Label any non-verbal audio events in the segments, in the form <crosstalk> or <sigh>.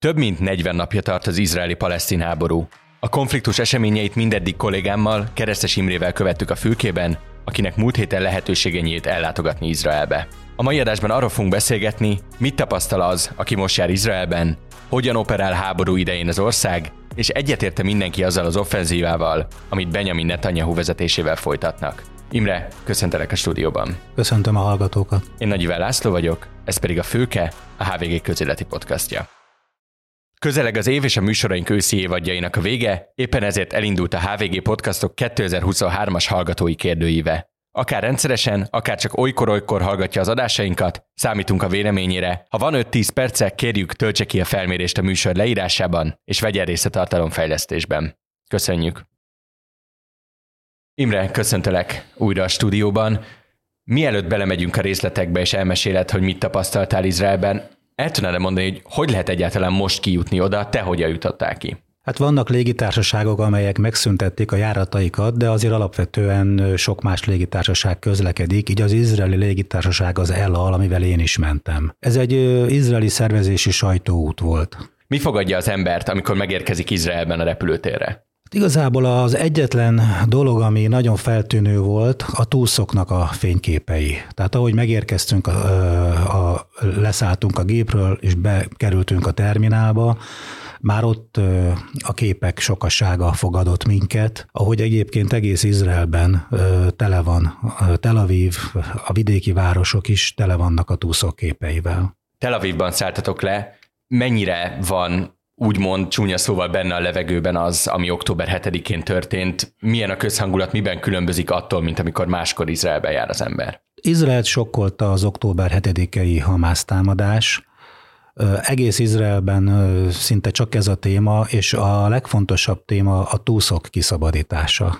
Több mint 40 napja tart az izraeli-palesztin háború. A konfliktus eseményeit mindeddig kollégámmal, Keresztes Imrével követtük a fülkében, akinek múlt héten lehetősége nyílt ellátogatni Izraelbe. A mai adásban arról fogunk beszélgetni, mit tapasztal az, aki most jár Izraelben, hogyan operál háború idején az ország, és egyetérte mindenki azzal az offenzívával, amit Benjamin Netanyahu vezetésével folytatnak. Imre, köszöntelek a stúdióban. Köszöntöm a hallgatókat. Én Nagy László vagyok, ez pedig a Főke, a HVG közéleti podcastja. Közeleg az év és a műsoraink őszi évadjainak a vége, éppen ezért elindult a HVG Podcastok 2023-as hallgatói kérdőíve. Akár rendszeresen, akár csak olykor-olykor hallgatja az adásainkat, számítunk a véleményére. Ha van 5-10 perce, kérjük, töltse ki a felmérést a műsor leírásában, és vegyen részt a tartalomfejlesztésben. Köszönjük! Imre, köszöntelek újra a stúdióban. Mielőtt belemegyünk a részletekbe és elmeséled, hogy mit tapasztaltál Izraelben, el tudnád mondani, hogy hogy lehet egyáltalán most kijutni oda, te hogyan jutottál ki? Hát vannak légitársaságok, amelyek megszüntették a járataikat, de azért alapvetően sok más légitársaság közlekedik, így az izraeli légitársaság az ELA, amivel én is mentem. Ez egy izraeli szervezési sajtóút volt. Mi fogadja az embert, amikor megérkezik Izraelben a repülőtérre? Igazából az egyetlen dolog, ami nagyon feltűnő volt, a túlszoknak a fényképei. Tehát ahogy megérkeztünk, a, a, leszálltunk a gépről, és bekerültünk a terminálba, már ott a képek sokassága fogadott minket, ahogy egyébként egész Izraelben tele van, Tel Aviv, a vidéki városok is tele vannak a túszok képeivel. Tel Avivban szálltatok le, mennyire van úgymond csúnya szóval benne a levegőben az, ami október 7-én történt. Milyen a közhangulat, miben különbözik attól, mint amikor máskor Izraelbe jár az ember? Izraelt sokkolta az október 7-i Hamász támadás. Egész Izraelben szinte csak ez a téma, és a legfontosabb téma a túszok kiszabadítása.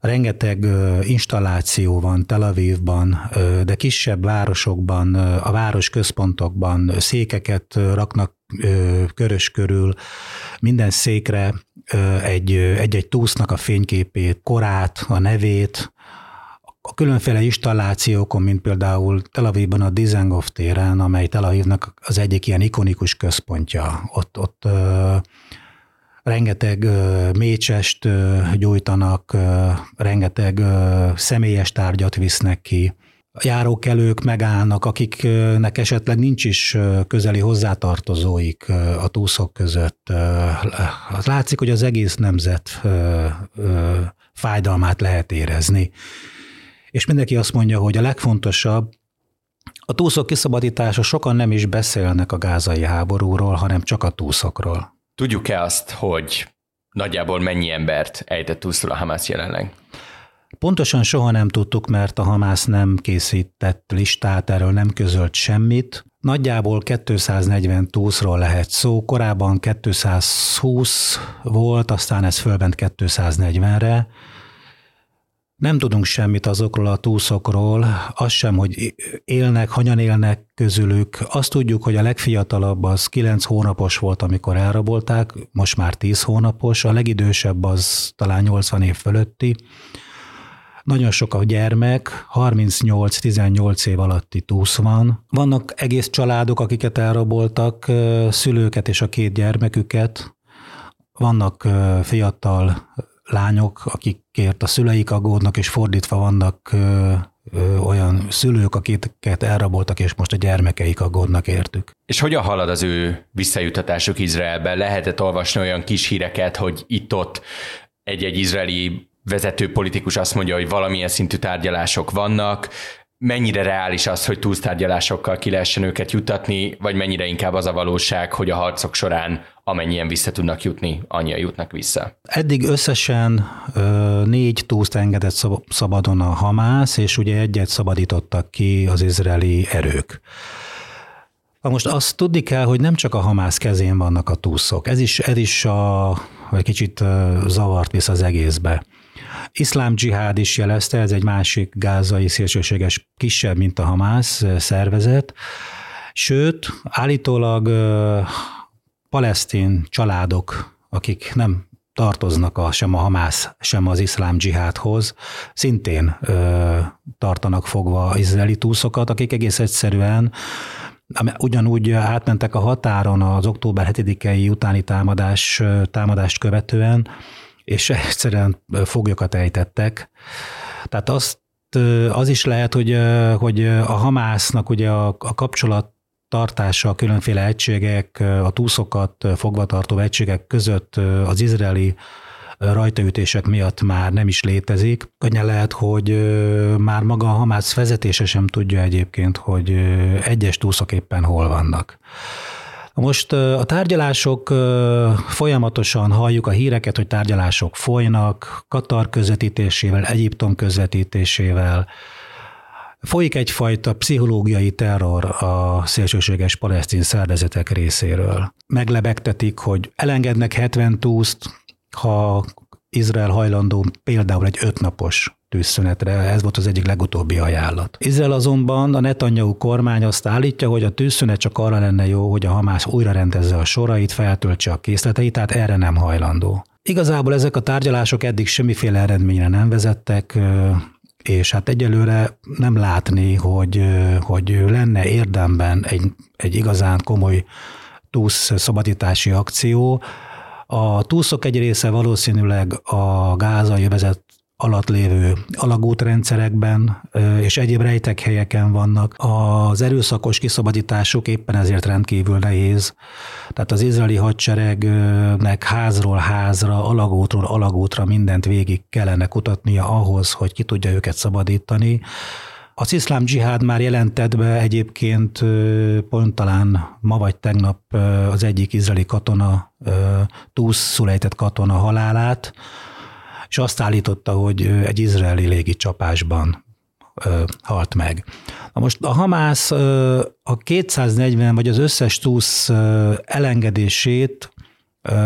Rengeteg installáció van Tel Avivban, de kisebb városokban, a város központokban székeket raknak körös körül, minden székre egy-egy túsznak a fényképét, korát, a nevét, a különféle installációkon, mint például Tel Avivban a Dizengoff téren, amely Tel Avivnak az egyik ilyen ikonikus központja. Ott, ott rengeteg mécsest gyújtanak, rengeteg személyes tárgyat visznek ki. Járókelők megállnak, akiknek esetleg nincs is közeli hozzátartozóik a túszok között. Az látszik, hogy az egész nemzet fájdalmát lehet érezni. És mindenki azt mondja, hogy a legfontosabb, a túszok kiszabadítása sokan nem is beszélnek a gázai háborúról, hanem csak a túszokról. Tudjuk-e azt, hogy nagyjából mennyi embert ejtett túlszul a Hamász jelenleg? Pontosan soha nem tudtuk, mert a Hamász nem készített listát, erről nem közölt semmit. Nagyjából 240 túszról lehet szó, korábban 220 volt, aztán ez fölbent 240-re. Nem tudunk semmit azokról a túszokról, az sem, hogy élnek, hanyan élnek közülük. Azt tudjuk, hogy a legfiatalabb az 9 hónapos volt, amikor elrabolták, most már 10 hónapos, a legidősebb az talán 80 év fölötti. Nagyon sok a gyermek, 38-18 év alatti túsz van. Vannak egész családok, akiket elraboltak, szülőket és a két gyermeküket. Vannak fiatal lányok, akikért a szüleik aggódnak, és fordítva vannak olyan szülők, akiket elraboltak, és most a gyermekeik aggódnak értük. És hogyan halad az ő visszajutatásuk Izraelben? Lehetett olvasni olyan kis híreket, hogy itt-ott egy-egy izraeli vezető politikus azt mondja, hogy valamilyen szintű tárgyalások vannak, mennyire reális az, hogy túlsztárgyalásokkal ki lehessen őket jutatni, vagy mennyire inkább az a valóság, hogy a harcok során amennyien vissza tudnak jutni, annyian jutnak vissza. Eddig összesen ö, négy túszt engedett szabadon a Hamász, és ugye egyet szabadítottak ki az izraeli erők. Na most azt tudni kell, hogy nem csak a Hamász kezén vannak a túszok. Ez is, ez is a, egy kicsit zavart visz az egészbe. Iszlám dzsihád is jelezte, ez egy másik gázai szélsőséges, kisebb, mint a Hamász szervezet. Sőt, állítólag palesztin családok, akik nem tartoznak a, sem a Hamász, sem az iszlám dzsihádhoz, szintén ö, tartanak fogva izraeli túszokat, akik egész egyszerűen ugyanúgy átmentek a határon az október 7-i utáni támadás, támadást követően, és egyszerűen foglyokat ejtettek. Tehát azt, az is lehet, hogy, hogy a Hamásznak ugye a, a kapcsolat tartása a különféle egységek, a túszokat fogvatartó egységek között az izraeli rajtaütések miatt már nem is létezik. Könnyen lehet, hogy már maga a Hamász vezetése sem tudja egyébként, hogy egyes túszok éppen hol vannak. Most a tárgyalások folyamatosan halljuk a híreket, hogy tárgyalások folynak, Katar közvetítésével, Egyiptom közvetítésével, Folyik egyfajta pszichológiai terror a szélsőséges palesztin szervezetek részéről. Meglebegtetik, hogy elengednek 70 túszt, ha Izrael hajlandó például egy ötnapos tűzszünetre, ez volt az egyik legutóbbi ajánlat. Izrael azonban a Netanyahu kormány azt állítja, hogy a tűzszünet csak arra lenne jó, hogy a Hamász újra rendezze a sorait, feltöltse a készleteit, tehát erre nem hajlandó. Igazából ezek a tárgyalások eddig semmiféle eredményre nem vezettek, és hát egyelőre nem látni, hogy, hogy lenne érdemben egy, egy igazán komoly túsz szabadítási akció, a túszok egy része valószínűleg a gázai vezet alatt lévő alagútrendszerekben és egyéb rejtek helyeken vannak. Az erőszakos kiszabadításuk éppen ezért rendkívül nehéz. Tehát az izraeli hadseregnek házról házra, alagútról alagútra mindent végig kellene kutatnia ahhoz, hogy ki tudja őket szabadítani. Az iszlám dzsihád már jelentett be egyébként pont talán ma vagy tegnap az egyik izraeli katona, túlszulejtett katona halálát, és azt állította, hogy egy izraeli légi csapásban halt meg. Na most a Hamász a 240 vagy az összes túsz elengedését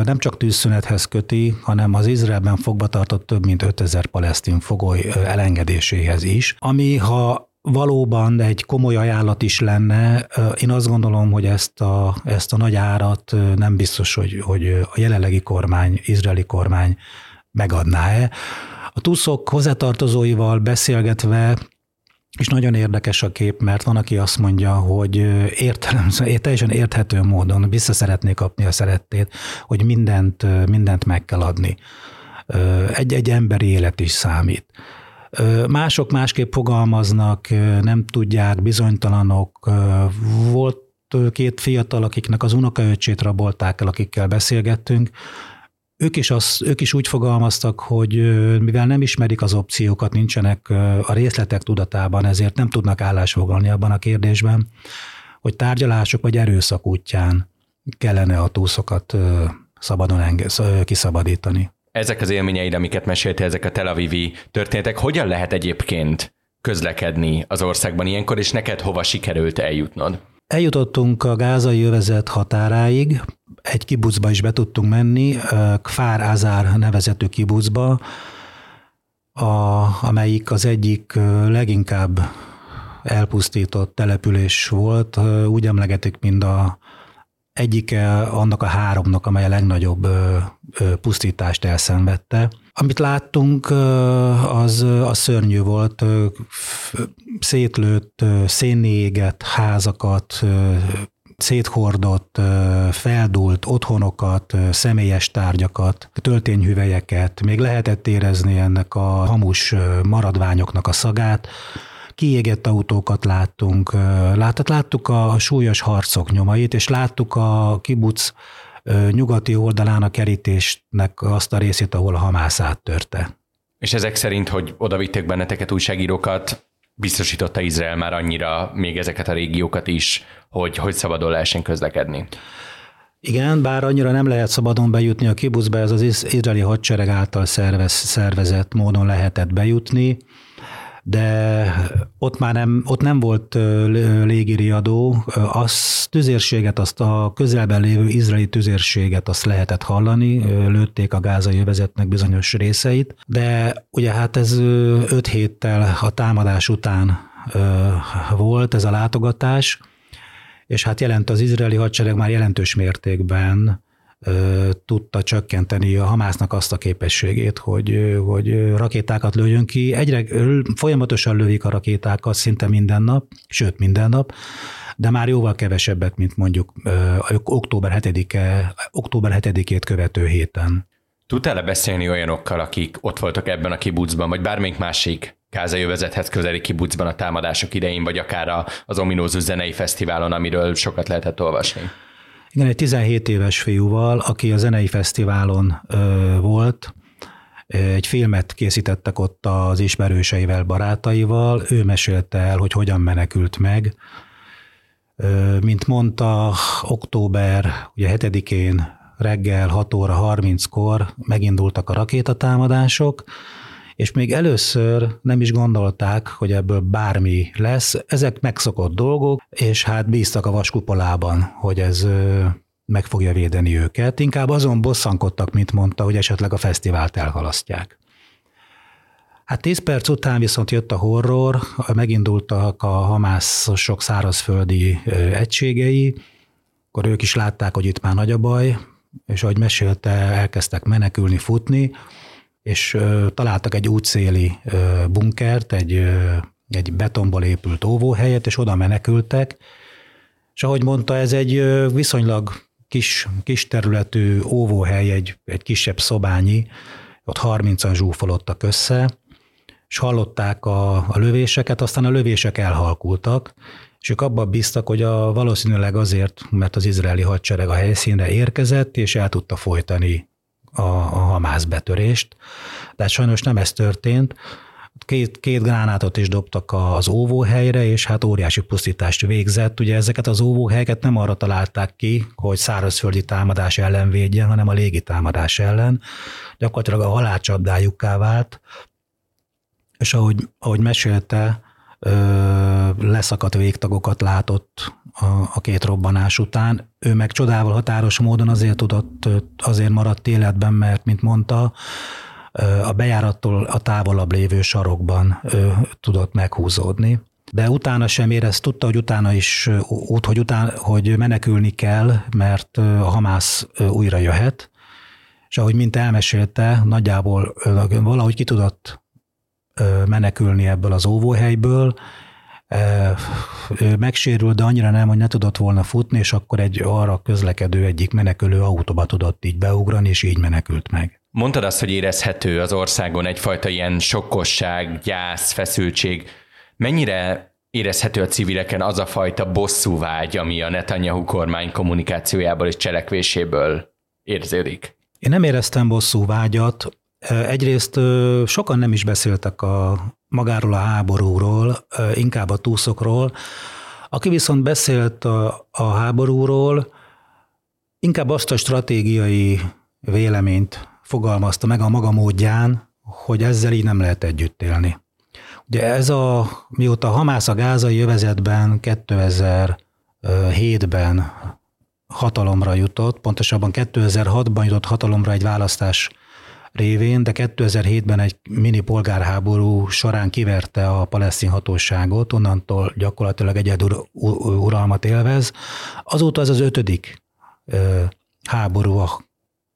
nem csak tűzszünethez köti, hanem az Izraelben fogva több mint 5000 palesztin fogoly elengedéséhez is, ami ha valóban egy komoly ajánlat is lenne, én azt gondolom, hogy ezt a, ezt a nagy árat nem biztos, hogy, hogy a jelenlegi kormány, izraeli kormány megadná-e. A tuszok hozzátartozóival beszélgetve és nagyon érdekes a kép, mert van, aki azt mondja, hogy értelem, teljesen érthető módon vissza szeretné kapni a szerettét, hogy mindent, mindent meg kell adni. Egy-egy emberi élet is számít. Mások másképp fogalmaznak, nem tudják, bizonytalanok. Volt két fiatal, akiknek az unokaöcsét rabolták el, akikkel beszélgettünk, ők is, az, ők is úgy fogalmaztak, hogy mivel nem ismerik az opciókat, nincsenek a részletek tudatában, ezért nem tudnak állásfoglalni abban a kérdésben, hogy tárgyalások vagy erőszak útján kellene a túszokat szabadon enge- kiszabadítani. Ezek az élményeid, amiket mesélte, ezek a Tel Avivi történetek, hogyan lehet egyébként közlekedni az országban ilyenkor, és neked hova sikerült eljutnod? Eljutottunk a gázai övezet határáig, egy kibucba is be tudtunk menni, Kfár Azár nevezetű kibucba, a, amelyik az egyik leginkább elpusztított település volt. Úgy emlegetik, mint a egyike annak a háromnak, amely a legnagyobb pusztítást elszenvedte. Amit láttunk, az a szörnyű volt, szétlőtt, szénégett házakat, széthordott, feldult otthonokat, személyes tárgyakat, töltényhüvelyeket, még lehetett érezni ennek a hamus maradványoknak a szagát, kiégett autókat láttunk, láttat, láttuk a súlyos harcok nyomait, és láttuk a kibuc nyugati oldalán a kerítésnek azt a részét, ahol a hamász áttörte. És ezek szerint, hogy oda vitték benneteket újságírókat, biztosította Izrael már annyira még ezeket a régiókat is, hogy, hogy szabadon lehessen közlekedni. Igen, bár annyira nem lehet szabadon bejutni a kibuszba, ez az izraeli hadsereg által szervez, szervezett módon lehetett bejutni de ott már nem, ott nem volt légiriadó, az tüzérséget, azt a közelben lévő izraeli tüzérséget azt lehetett hallani, lőtték a gázai övezetnek bizonyos részeit, de ugye hát ez öt héttel a támadás után volt ez a látogatás, és hát jelent az izraeli hadsereg már jelentős mértékben tudta csökkenteni a Hamásznak azt a képességét, hogy, hogy rakétákat lőjön ki. Egyre folyamatosan lövik a rakétákat szinte minden nap, sőt minden nap, de már jóval kevesebbet, mint mondjuk október 7-e, október 7-ét követő héten. Tudtál-e beszélni olyanokkal, akik ott voltak ebben a kibucban, vagy bármelyik másik Gázai övezethez közeli kibucban a támadások idején, vagy akár az ominózus zenei fesztiválon, amiről sokat lehetett olvasni? Igen, egy 17 éves fiúval, aki a zenei fesztiválon ö, volt, egy filmet készítettek ott az ismerőseivel, barátaival, ő mesélte el, hogy hogyan menekült meg. Mint mondta, október ugye 7-én reggel 6 óra 30-kor megindultak a rakétatámadások, és még először nem is gondolták, hogy ebből bármi lesz. Ezek megszokott dolgok, és hát bíztak a vaskupolában, hogy ez meg fogja védeni őket. Inkább azon bosszankodtak, mint mondta, hogy esetleg a fesztivált elhalasztják. Hát tíz perc után viszont jött a horror, megindultak a hamászosok szárazföldi egységei, akkor ők is látták, hogy itt már nagy a baj, és ahogy mesélte, elkezdtek menekülni, futni, és találtak egy útszéli bunkert, egy, egy betonból épült óvóhelyet, és oda menekültek, és ahogy mondta, ez egy viszonylag kis, kis területű óvóhely, egy, egy kisebb szobányi, ott 30-an zsúfolottak össze, és hallották a, a lövéseket, aztán a lövések elhalkultak, és ők abban bíztak, hogy a, valószínűleg azért, mert az izraeli hadsereg a helyszínre érkezett, és el tudta folytani a, a hamász betörést. De sajnos nem ez történt. Két, két gránátot is dobtak az óvóhelyre, és hát óriási pusztítást végzett. Ugye ezeket az óvóhelyeket nem arra találták ki, hogy szárazföldi támadás ellen védjen, hanem a légi támadás ellen. Gyakorlatilag a halálcsapdájukká vált, és ahogy, ahogy mesélte, leszakadt végtagokat látott a, a két robbanás után. Ő meg csodával határos módon azért tudott, azért maradt életben, mert, mint mondta, a bejárattól a távolabb lévő sarokban tudott meghúzódni. De utána sem érezt, tudta, hogy utána is út, hogy, után, hogy menekülni kell, mert a Hamász újra jöhet, és ahogy mint elmesélte, nagyjából valahogy ki tudott menekülni ebből az óvóhelyből, ő megsérült, de annyira nem, hogy ne tudott volna futni, és akkor egy arra közlekedő egyik menekülő autóba tudott így beugrani, és így menekült meg. Mondtad azt, hogy érezhető az országon egyfajta ilyen sokkosság, gyász, feszültség. Mennyire érezhető a civileken az a fajta bosszúvágy, ami a Netanyahu kormány kommunikációjából és cselekvéséből érződik? Én nem éreztem bosszú vágyat, Egyrészt sokan nem is beszéltek a magáról a háborúról, inkább a túszokról. Aki viszont beszélt a, a háborúról, inkább azt a stratégiai véleményt fogalmazta meg a maga módján, hogy ezzel így nem lehet együtt élni. Ugye ez a, mióta Hamász a gázai jövezetben 2007-ben hatalomra jutott, pontosabban 2006-ban jutott hatalomra egy választás révén, de 2007-ben egy mini polgárháború során kiverte a palesztin hatóságot, onnantól gyakorlatilag egyedül uralmat élvez. Azóta ez az ötödik háború, a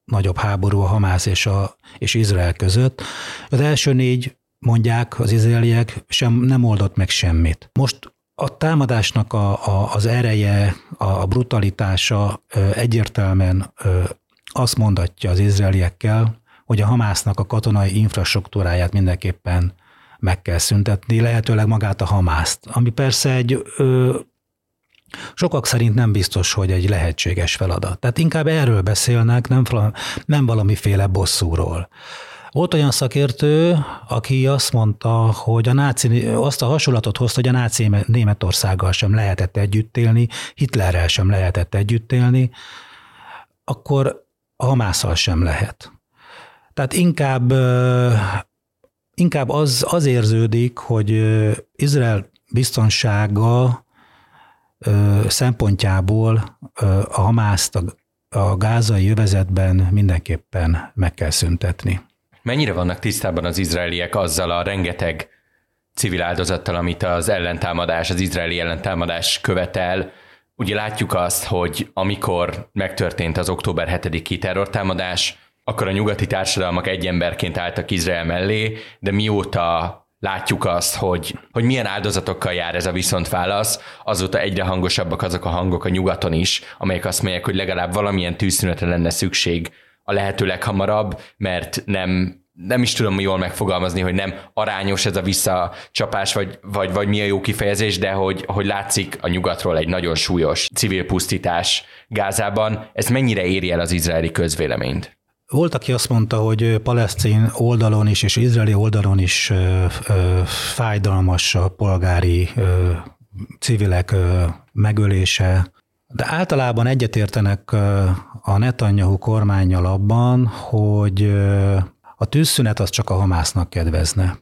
nagyobb háború a Hamász és, a, és Izrael között. Az első négy, mondják az izraeliek, sem nem oldott meg semmit. Most a támadásnak a, a, az ereje, a brutalitása egyértelműen azt mondatja az izraeliekkel, hogy a Hamásznak a katonai infrastruktúráját mindenképpen meg kell szüntetni, lehetőleg magát a Hamászt, ami persze egy ö, sokak szerint nem biztos, hogy egy lehetséges feladat. Tehát inkább erről beszélnek, nem, nem valamiféle bosszúról. Volt olyan szakértő, aki azt mondta, hogy a náci, azt a hasonlatot hozta, hogy a náci Németországgal sem lehetett együtt élni, Hitlerrel sem lehetett együtt élni, akkor a Hamásszal sem lehet. Tehát inkább, inkább az, az érződik, hogy Izrael biztonsága szempontjából a Hamászt a, gázai jövezetben mindenképpen meg kell szüntetni. Mennyire vannak tisztában az izraeliek azzal a rengeteg civil áldozattal, amit az ellentámadás, az izraeli ellentámadás követel? Ugye látjuk azt, hogy amikor megtörtént az október 7-i terrortámadás, akkor a nyugati társadalmak egy emberként álltak Izrael mellé, de mióta látjuk azt, hogy, hogy milyen áldozatokkal jár ez a viszontválasz, azóta egyre hangosabbak azok a hangok a nyugaton is, amelyek azt mondják, hogy legalább valamilyen tűzszünetre lenne szükség a lehető leghamarabb, mert nem nem is tudom jól megfogalmazni, hogy nem arányos ez a visszacsapás, vagy, vagy, vagy mi a jó kifejezés, de hogy, hogy látszik a nyugatról egy nagyon súlyos civil pusztítás Gázában. Ez mennyire éri el az izraeli közvéleményt? Volt, aki azt mondta, hogy palesztin oldalon is és izraeli oldalon is fájdalmas a polgári civilek megölése, de általában egyetértenek a Netanyahu kormányjal abban, hogy a tűzszünet az csak a Hamásznak kedvezne.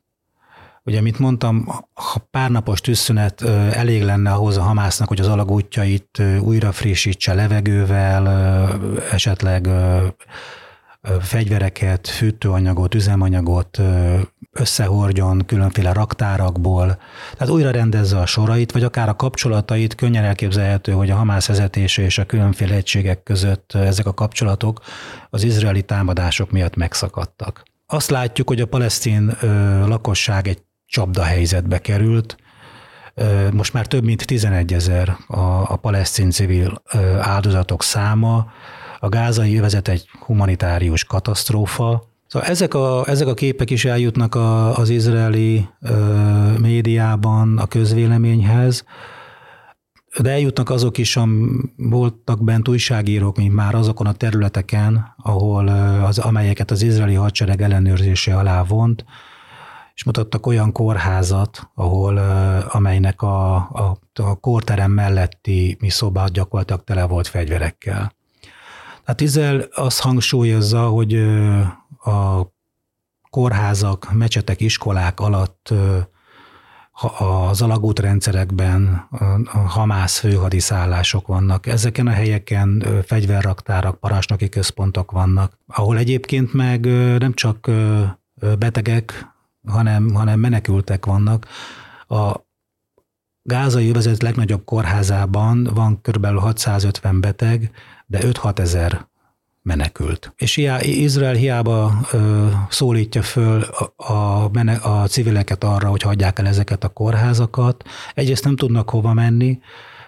Ugye, mint mondtam, ha párnapos tűzszünet elég lenne ahhoz a Hamásznak, hogy az alagútjait újra frissítse levegővel, esetleg fegyvereket, fűtőanyagot, üzemanyagot összehordjon különféle raktárakból, tehát újra rendezze a sorait, vagy akár a kapcsolatait, könnyen elképzelhető, hogy a Hamász vezetése és a különféle egységek között ezek a kapcsolatok az izraeli támadások miatt megszakadtak. Azt látjuk, hogy a palesztin lakosság egy csapda helyzetbe került, most már több mint 11 ezer a, a palesztin civil áldozatok száma, a gázai övezet egy humanitárius katasztrófa, Szóval ezek a, ezek a képek is eljutnak a, az izraeli ö, médiában a közvéleményhez, de eljutnak azok is, am, voltak bent újságírók, mint már azokon a területeken, ahol az, amelyeket az izraeli hadsereg ellenőrzése alá vont, és mutattak olyan kórházat, ahol, amelynek a, a, a kórterem melletti mi szobát gyakorlatilag tele volt fegyverekkel. Hát Izrael azt hangsúlyozza, hogy a kórházak, mecsetek, iskolák alatt az alagútrendszerekben Hamász főhadiszállások vannak. Ezeken a helyeken fegyverraktárak, parancsnoki központok vannak, ahol egyébként meg nem csak betegek, hanem, hanem menekültek vannak. A gázai övezet legnagyobb kórházában van kb. 650 beteg, de 5-6 ezer menekült. És hiá, Izrael hiába ö, szólítja föl a, a, a civileket arra, hogy hagyják el ezeket a kórházakat. Egyrészt nem tudnak hova menni,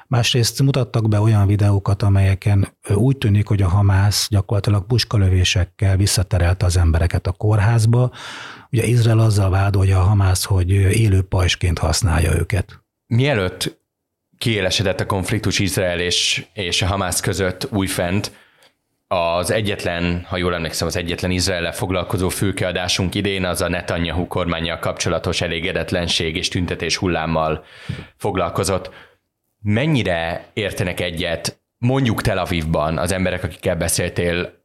másrészt mutattak be olyan videókat, amelyeken úgy tűnik, hogy a Hamász gyakorlatilag puskalövésekkel visszaterelte az embereket a kórházba. Ugye Izrael azzal vádolja a Hamász, hogy élő pajsként használja őket. Mielőtt kiélesedett a konfliktus Izrael és, és a Hamász között újfent, az egyetlen, ha jól emlékszem, az egyetlen izrael foglalkozó fülkeadásunk idén az a Netanyahu kormányjal kapcsolatos elégedetlenség és tüntetés hullámmal foglalkozott. Mennyire értenek egyet mondjuk Tel Avivban az emberek, akikkel beszéltél,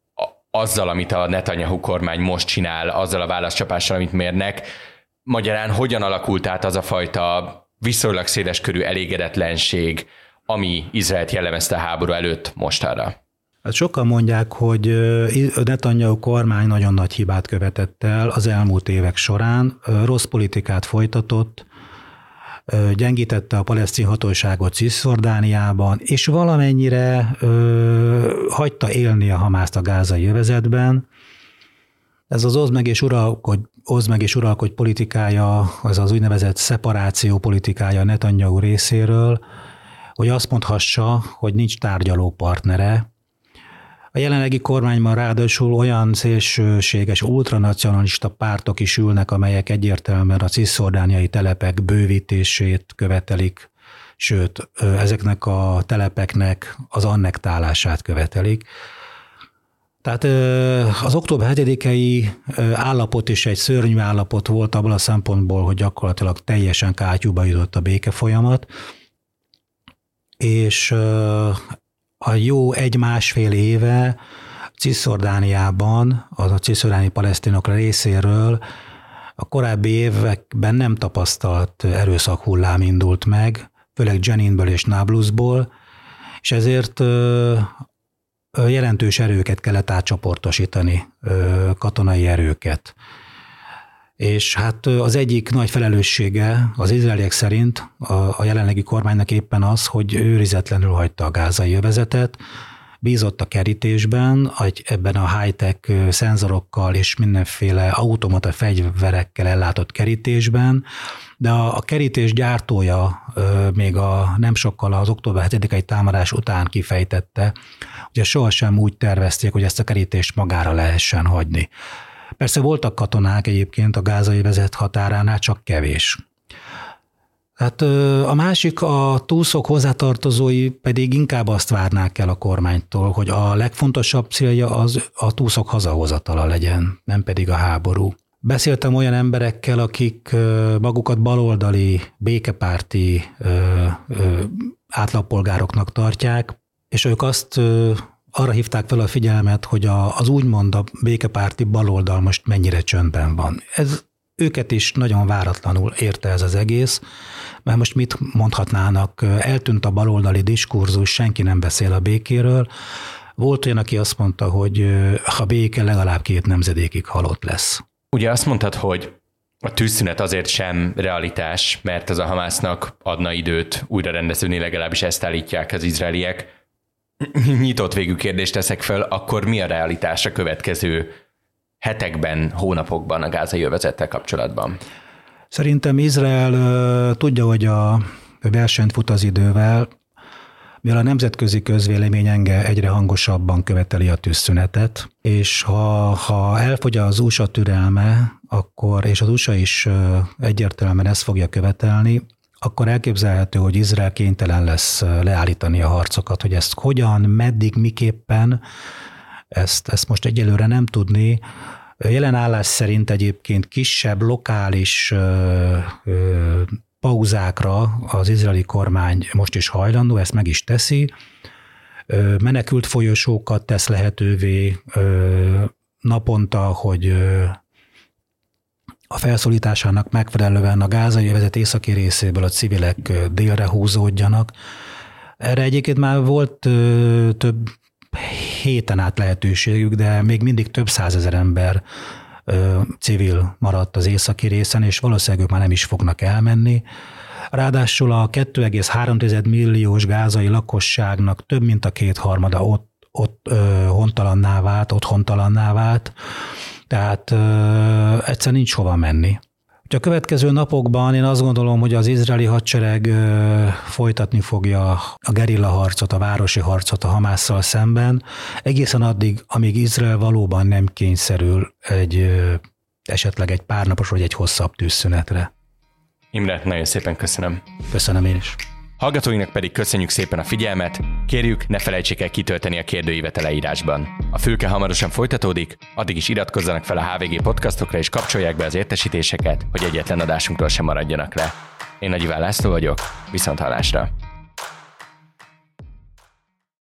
azzal, amit a Netanyahu kormány most csinál, azzal a válaszcsapással, amit mérnek, magyarán hogyan alakult át az a fajta viszonylag széles körű elégedetlenség, ami Izraelt jellemezte a háború előtt mostanra? Hát sokan mondják, hogy Netanyahu kormány nagyon nagy hibát követett el az elmúlt évek során, rossz politikát folytatott, gyengítette a palesztin hatóságot Cisjordániában, és valamennyire ö, hagyta élni a Hamászt a gázai jövezetben. Ez az oz meg és uralkodj, oz meg és uralkodj politikája, az az úgynevezett szeparáció politikája Netanyahu részéről, hogy azt mondhassa, hogy nincs tárgyaló partnere, a jelenlegi kormányban ráadásul olyan szélsőséges ultranacionalista pártok is ülnek, amelyek egyértelműen a cisziordániai telepek bővítését követelik, sőt, ezeknek a telepeknek az annektálását követelik. Tehát az október 7-i állapot is egy szörnyű állapot volt abban a szempontból, hogy gyakorlatilag teljesen kátyúba jutott a béke folyamat, és a jó egy-másfél éve Cisjordániában, az a cisjordáni palesztinok részéről a korábbi években nem tapasztalt erőszak hullám indult meg, főleg Jeninből és Nablusból, és ezért jelentős erőket kellett átcsoportosítani, katonai erőket. És hát az egyik nagy felelőssége az izraeliek szerint a, jelenlegi kormánynak éppen az, hogy őrizetlenül hagyta a gázai övezetet, bízott a kerítésben, ebben a high-tech szenzorokkal és mindenféle automata fegyverekkel ellátott kerítésben, de a, a kerítés gyártója még a nem sokkal az október 7-i támadás után kifejtette, hogy sohasem úgy tervezték, hogy ezt a kerítést magára lehessen hagyni. Persze voltak katonák egyébként a gázai vezet határánál, csak kevés. Hát a másik, a túlszok hozzátartozói pedig inkább azt várnák el a kormánytól, hogy a legfontosabb célja az a túlszok hazahozatala legyen, nem pedig a háború. Beszéltem olyan emberekkel, akik magukat baloldali, békepárti átlagpolgároknak tartják, és ők azt arra hívták fel a figyelmet, hogy a, az úgymond a békepárti baloldal most mennyire csöndben van. Ez őket is nagyon váratlanul érte ez az egész, mert most mit mondhatnának, eltűnt a baloldali diskurzus, senki nem beszél a békéről. Volt olyan, aki azt mondta, hogy ha béke legalább két nemzedékig halott lesz. Ugye azt mondtad, hogy a tűzszünet azért sem realitás, mert ez a Hamásznak adna időt újra rendeződni, legalábbis ezt állítják az izraeliek. <clears throat> Nyitott végű kérdést teszek föl, akkor mi a realitás a következő hetekben, hónapokban a gázai övezettel kapcsolatban? Szerintem Izrael tudja, hogy a versenyt fut az idővel, mivel a nemzetközi közvélemény enge egyre hangosabban követeli a tűzszünetet, és ha, ha elfogy az USA türelme, akkor, és az USA is egyértelműen ezt fogja követelni, akkor elképzelhető, hogy Izrael kénytelen lesz leállítani a harcokat, hogy ezt hogyan, meddig, miképpen, ezt, ezt most egyelőre nem tudni. Jelen állás szerint egyébként kisebb, lokális ö, ö, pauzákra az izraeli kormány most is hajlandó, ezt meg is teszi. Ö, menekült folyosókat tesz lehetővé ö, naponta, hogy a felszólításának megfelelően a gázai övezet északi részéből a civilek délre húzódjanak. Erre egyébként már volt több héten át lehetőségük, de még mindig több százezer ember civil maradt az északi részen, és valószínűleg ők már nem is fognak elmenni. Ráadásul a 2,3 milliós gázai lakosságnak több mint a kétharmada ott, ott ö, hontalanná vált, ott hontalanná vált, tehát ö, egyszer nincs hova menni. A következő napokban én azt gondolom, hogy az izraeli hadsereg folytatni fogja a gerilla harcot, a városi harcot a Hamásszal szemben, egészen addig, amíg Izrael valóban nem kényszerül egy esetleg egy párnapos vagy egy hosszabb tűzszünetre. Imre, nagyon szépen köszönöm. Köszönöm én is. Hallgatóinak pedig köszönjük szépen a figyelmet, kérjük ne felejtsék el kitölteni a kérdőívet leírásban. A fülke hamarosan folytatódik, addig is iratkozzanak fel a HVG podcastokra és kapcsolják be az értesítéseket, hogy egyetlen adásunkról sem maradjanak le. Én Nagy László vagyok, viszont hallásra!